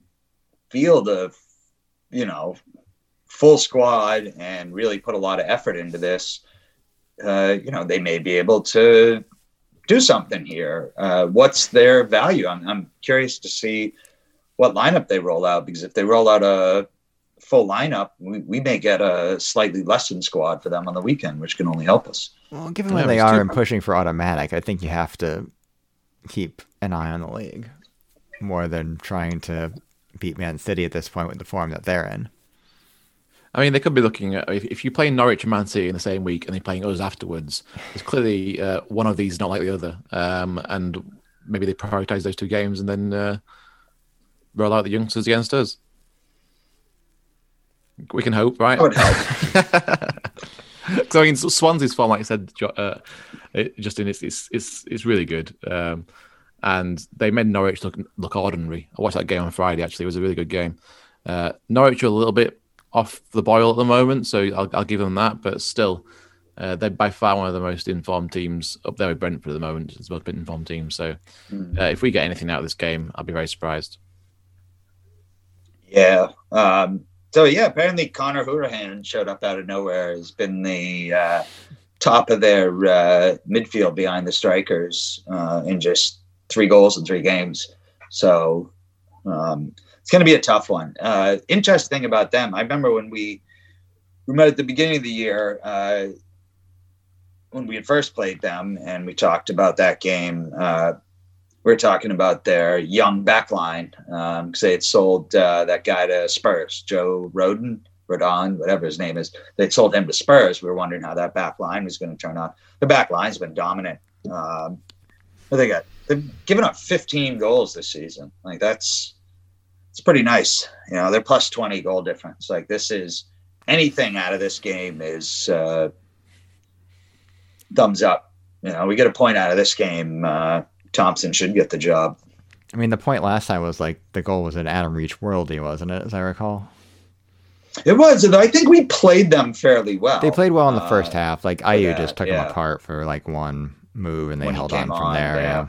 field a you know full squad and really put a lot of effort into this, uh, you know, they may be able to do something here. Uh, what's their value? I'm, I'm curious to see what lineup they roll out because if they roll out a full lineup, we, we may get a slightly lessened squad for them on the weekend, which can only help us. Well, given Yeah, where they are too- and pushing for automatic, I think you have to keep an eye on the league more than trying to beat Man City at this point with the form that they're in. I mean, they could be looking at if, if you play Norwich and Man City in the same week and they're playing us afterwards. There's clearly uh, one of these not like the other, um, and maybe they prioritize those two games and then uh, roll out the youngsters against us. We can hope, right? That would help. [laughs] So I mean, Swansea's form, like I said, uh, it, Justin, it's, it's it's it's really good, um, and they made Norwich look look ordinary. I watched that game on Friday. Actually, it was a really good game. Uh, Norwich are a little bit off the boil at the moment, so I'll, I'll give them that. But still, uh, they're by far one of the most informed teams up there with Brentford at the moment. It's the most informed team. So Hmm. uh, if we get anything out of this game, I'll be very surprised. Yeah. Um, so yeah, apparently Conor Hourihane showed up out of nowhere. Has been the uh, top of their uh, midfield behind the strikers uh, in just three goals in three games. So um, it's going to be a tough one. Uh, interesting thing about them, I remember when we we met at the beginning of the year uh, when we had first played them, and we talked about that game. We're talking about their young backline because um, they had sold uh, that guy to Spurs, Joe Roden, Rodon, whatever his name is. They sold him to Spurs. We were wondering how that back line was going to turn out. The back line's been dominant. Um, they got they've given up 15 goals this season. Like that's it's pretty nice. You know, they're plus 20 goal difference. Like this is anything out of this game is uh, thumbs up. You know, we get a point out of this game. Uh, Thompson should get the job. I mean, the point last time was like the goal was an Adam Reach worldy, wasn't it? As I recall. It was. And I think we played them fairly well. They played well in the first uh, half. Like IU yeah, just took yeah. them apart for like one move, and they when held on from on, there. Yeah. yeah.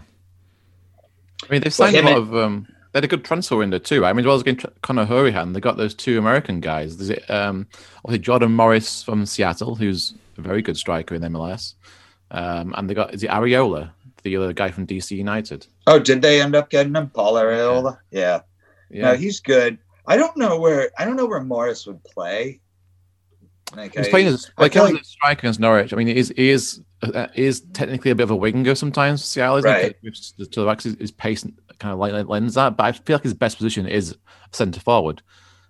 I mean, they've signed well, a lot of. Um, they had a good transfer window too. I mean, as well as against Conor Hourihane, they got those two American guys. There's it, um, obviously Jordan Morris from Seattle, who's a very good striker in MLS, um, and they got is it Arriola, the other guy from DC United. Oh, did they end up getting him, Paul Arriola? Yeah, yeah. No, he's good. I don't know where I don't know where Morris would play. Like he's I, playing as like, like a striker against Norwich. I mean, he is he is uh, is technically a bit of a winger sometimes. Seattle, isn't right. To the back, his pace kind of like lends that. But I feel like his best position is centre forward.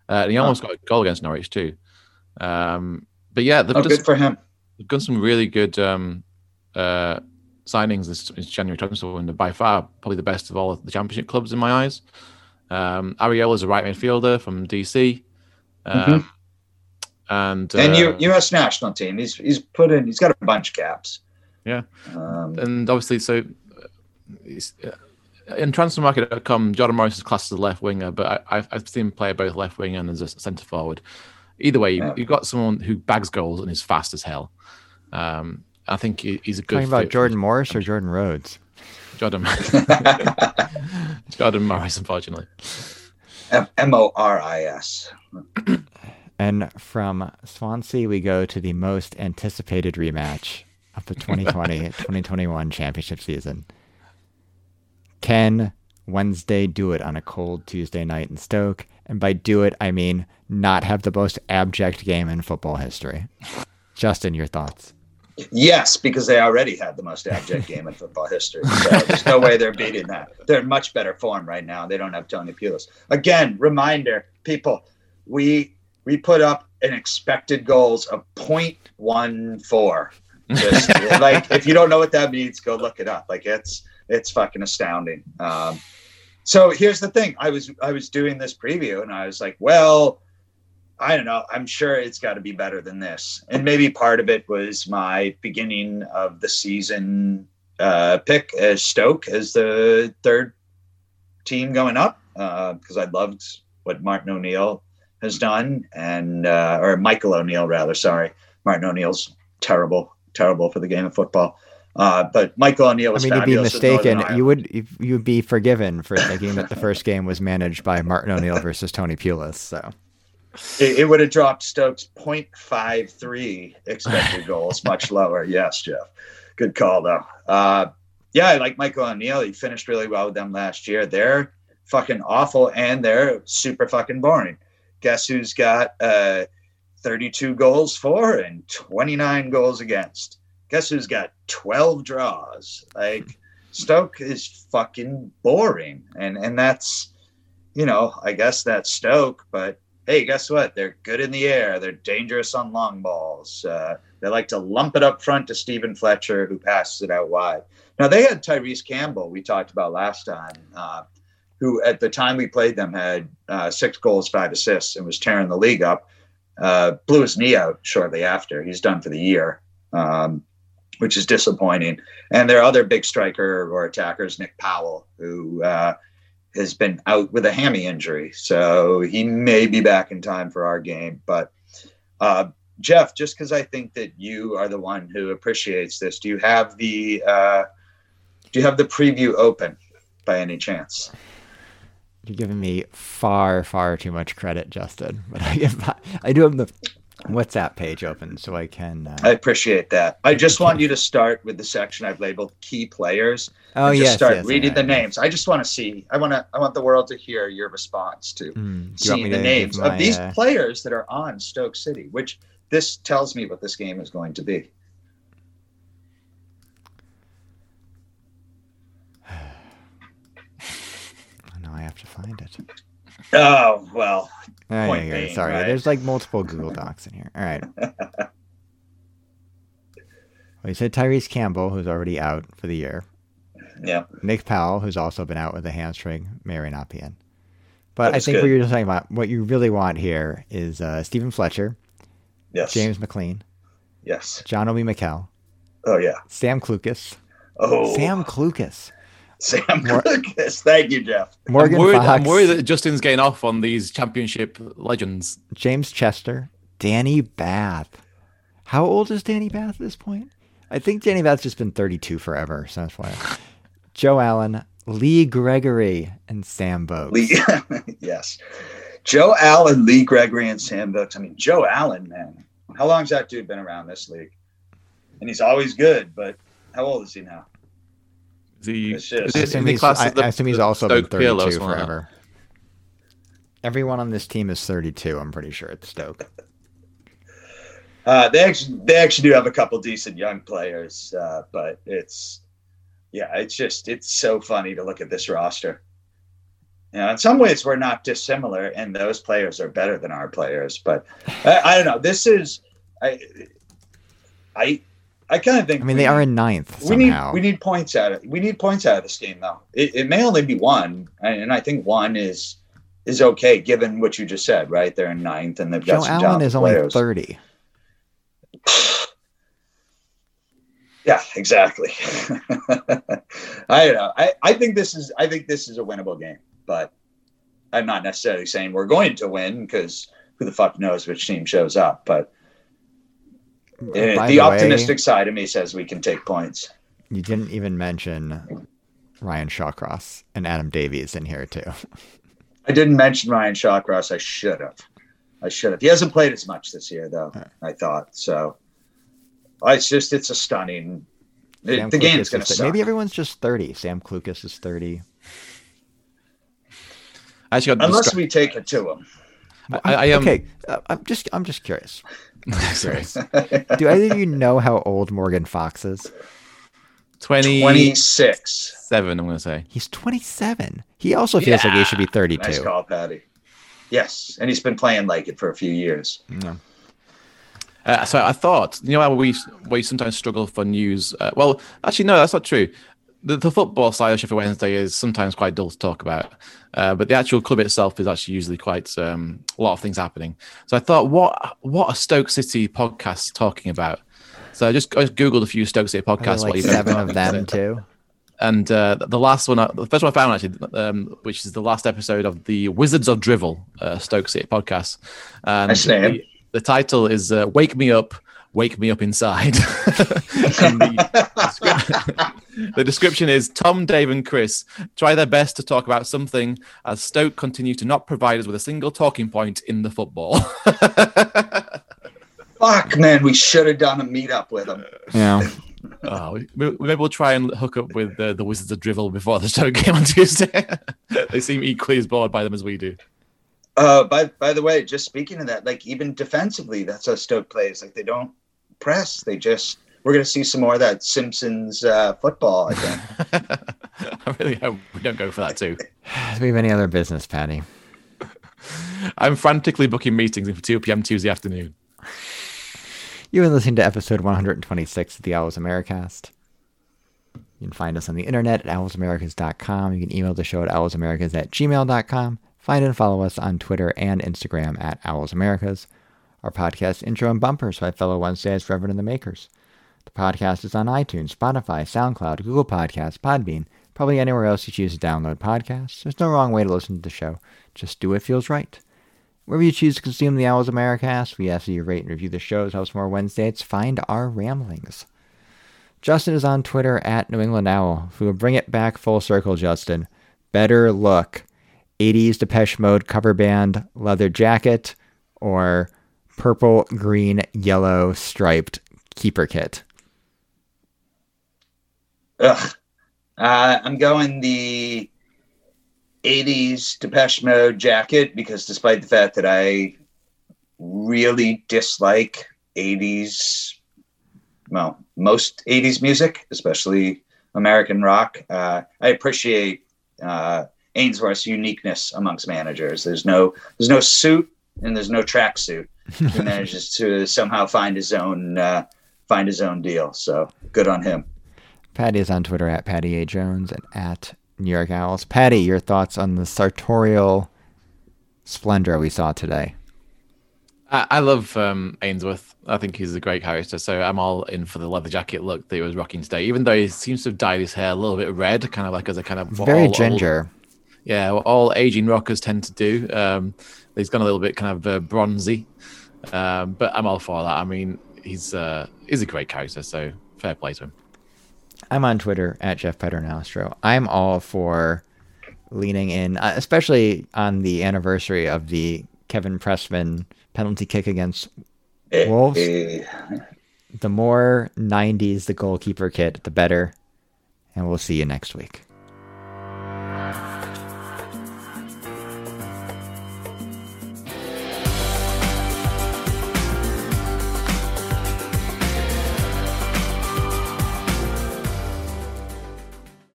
Uh, and he almost oh. got a goal against Norwich too. Um, but yeah, they've oh, good for him. They've done some really good um, uh, signings this, this January transfer window. By far, probably the best of all of the Championship clubs in my eyes. Um, Arriola is a right midfielder from DC. Um, mm-hmm. And and uh, U.S. national team. He's he's put in. He's got a bunch of caps. Yeah, um, and obviously, so uh, he's, uh, in transfermarket.com, Jordan Morris is classed as a left winger, but I, have seen him play both left wing and as a centre forward. Either way, yeah. you've got someone who bags goals and is fast as hell. Um, I think he's a good. Talking about Jordan Morris or Jordan Rhodes? Jordan. [laughs] Jordan Morris, unfortunately. M O R I S. [clears throat] And from Swansea, we go to the most anticipated rematch of the 2020 2021 [laughs] championship season. Can Wednesday do it on a cold Tuesday night in Stoke? And by do it, I mean not have the most abject game in football history. Justin, your thoughts? Yes, because they already had the most abject game in football history. So there's no way they're beating that. They're in much better form right now. They don't have Tony Pulis. Again, reminder, people, we we put up an expected goals of 0.14. Just [laughs] like if you don't know what that means, go look it up. Like it's it's fucking astounding. Um, so here's the thing: I was I was doing this preview, and I was like, well, I don't know. I'm sure it's got to be better than this. And maybe part of it was my beginning of the season uh, pick as Stoke as the third team going up because uh, I loved what Martin O'Neill has done, and uh, or Michael O'Neill rather. Sorry, Martin O'Neill's terrible, terrible for the game of football. Uh, but Michael O'Neill was. I mean, to be mistaken, you would you would be forgiven for thinking that the first game was managed by Martin O'Neill versus Tony Pulis. So it, it would have dropped Stokes 0.53 expected goals, [laughs] much lower. Yes, Jeff, good call though. Uh, yeah, I like Michael O'Neill. He finished really well with them last year. They're fucking awful and they're super fucking boring. Guess who's got uh, 32 goals for and 29 goals against? guess who's got 12 draws? Like Stoke is fucking boring. And and that's you know, I guess that's Stoke, but hey, guess what? They're good in the air. They're dangerous on long balls. Uh, they like to lump it up front to Steven Fletcher, who passes it out wide. Now they had Tyrese Campbell, we talked about last time, uh, who at the time we played them had uh, six goals, five assists, and was tearing the league up. Uh, blew his knee out shortly after. He's done for the year. Um, which is disappointing. And their other big striker or attacker is Nick Powell, who uh, has been out with a hammy injury. So he may be back in time for our game. But uh, Jeff, just because I think that you are the one who appreciates this, do you have the uh, do you have the preview open by any chance? You're giving me far, far too much credit, Justin. But I, give, I do have the WhatsApp page open so I can. Uh, I appreciate that. I just want you to [laughs] start with the section I've labeled key players. Oh just yes, start yes, reading yeah, the names. I just want to see. I want to. I want the world to hear your response to mm, seeing the names my, of these uh... players that are on Stoke City. Which this tells me what this game is going to be. [sighs] I know I have to find it. Oh well, Oh, Point yeah, sorry. right? There's like multiple Google Docs in here. All right. [laughs] well, you said Tyrese Campbell, who's already out for the year. yeah. Nick Powell, who's also been out with a hamstring, may or may not be in. But I think what you're talking about, what you really want here is uh, Steven Fletcher, Yes. James McLean, Yes. John Obi Mikel, Oh yeah. Sam Clucas, Oh, Sam Clucas, Sam Mor- [laughs] Lucas. Thank you, Jeff. Morgan I'm worried, Fox, I'm worried that Justin's getting off on these championship legends. James Chester, Danny Batth. How old is Danny Batth at this point? I think Danny Batth's just been 32 forever, so that's why. Joe Allen, Lee Gregory, and Sam Vokes. Lee, [laughs] yes. Joe Allen, Lee Gregory, and Sam Brooks. I mean, Joe Allen, man. How long's that dude been around this league? And he's always good, but how old is he now? Is he, It's just- is I assume in the he's, class I, the- I assume he's the also been Stoke Pirlo 32 something like that? forever. Everyone on this team is 32, I'm pretty sure, at Stoke. [laughs] Uh, they actually they actually do have a couple decent young players, uh, but it's yeah, it's just it's so funny to look at this roster. You know, in some ways we're not dissimilar, and those players are better than our players. But I, I don't know. This is I I I kind of think I mean, they are need- in ninth we need we need points out of we need points out of this game though. It, it may only be one, and I think one is is okay given what you just said. Right, they're in ninth, and they've got Joe some Allen is only 30. [sighs] Yeah, exactly. [laughs] I don't know. I, I think this is I think this is a winnable game, but I'm not necessarily saying we're going to win because who the fuck knows which team shows up. But uh, By the, way, optimistic side of me says we can take points. You didn't even mention Ryan Shawcross and Adam Davies in here, too. [laughs] I didn't mention Ryan Shawcross. I should have. I should have. He hasn't played as much this year though. I thought so. It's just it's a stunning. it- the Clucas game's going to suck. Maybe everyone's just 30. Sam Clucas is 30. I actually got Unless distra- we take it to him. I, I am okay, uh, I'm just I'm just curious. I'm. [laughs] Do either of you know how old Morgan Fox is? 27, 26. I'm going to say. He's 27. He also feels like he should be 32. Nice call, Patty. Yes, and he's been playing like it for a few years. Yeah. Uh, so I thought, you know how we we sometimes struggle for news. Uh, well, actually, no, that's not true. The, the football side of Sheffield Wednesday is sometimes quite dull to talk about, uh, but the actual club itself is actually usually quite um, a lot of things happening. So I thought, what what are Stoke City podcasts talking about? So I just, I just googled a few Stoke City podcasts. while like you've seven of them [laughs] too. And uh, the last one, the first one I found actually, um, which is the last episode of the Wizards of Drivel, uh, Stoke City podcast. And Nice name. the, the title is uh, "Wake Me Up, Wake Me Up Inside." [laughs] The, [laughs] the description is Tom, Dave, and Chris try their best to talk about something as Stoke continue to not provide us with a single talking point in the football. [laughs] Fuck, man, we should have done a meetup with them. Yeah. Oh, we- we- maybe we'll try and hook up with uh, the Wizards of Drivel before the Stoke game on Tuesday. they seem equally as bored by them as we do. Uh, by by the way, just speaking of that, like even defensively, that's how Stoke plays. Like they don't press; they just. We're gonna see some more of that Simpsons uh, football. I think. [laughs] I really hope we don't go for that too. Do [sighs] we have any other business, Patty? I'm frantically booking meetings for 2 p.m. Tuesday afternoon. [sighs] You are listening to episode 126 of the Owls Americast. You can find us on the internet at owlsamericas.com. You can email the show at owlsamericas at gmail.com. Find and follow us on Twitter and Instagram at owlsamericas. Our podcast intro and bumpers by fellow Wednesdays Reverend and the Makers. The podcast is on iTunes, Spotify, SoundCloud, Google Podcasts, Podbean, probably anywhere else you choose to download podcasts. There's no wrong way to listen to the show. Just do what feels right. Wherever you choose to consume the Owls of Americast, we ask that you rate and review the shows, helps more Wednesdays find our ramblings. Justin is on Twitter at New England Owl. If we will bring it back full circle, Justin, better look 80s Depeche Mode cover band leather jacket or purple, green, yellow striped keeper kit? Ugh. Uh, I'm going the 80s Depeche Mode jacket because despite the fact that I really dislike 80s, well, most 80s music, especially American rock, uh, I appreciate uh, Ainsworth's uniqueness amongst managers. There's no there's no suit and there's no tracksuit. He manages to somehow find his own uh, find his own deal. So good on him. Patty is on Twitter at Patty A Jones and at New York Owls. Patty, your thoughts on the sartorial splendor we saw today? I, I love um, Ainsworth. I think he's a great character, so I'm all in for the leather jacket look that he was rocking today. Even though he seems to have dyed his hair a little bit red, kind of like as a kind of very all- ginger. all- yeah, what all aging rockers tend to do. Um, he's gone a little bit kind of uh, bronzy, um, but I'm all for that. I mean, he's uh, he's a great character, so fair play to him. I'm on Twitter at Jeff Paternostro. I'm all for leaning in, uh, especially on the anniversary of the Kevin Pressman penalty kick against Wolves? [laughs] the more 90s the goalkeeper kit, the better. And we'll see you next week.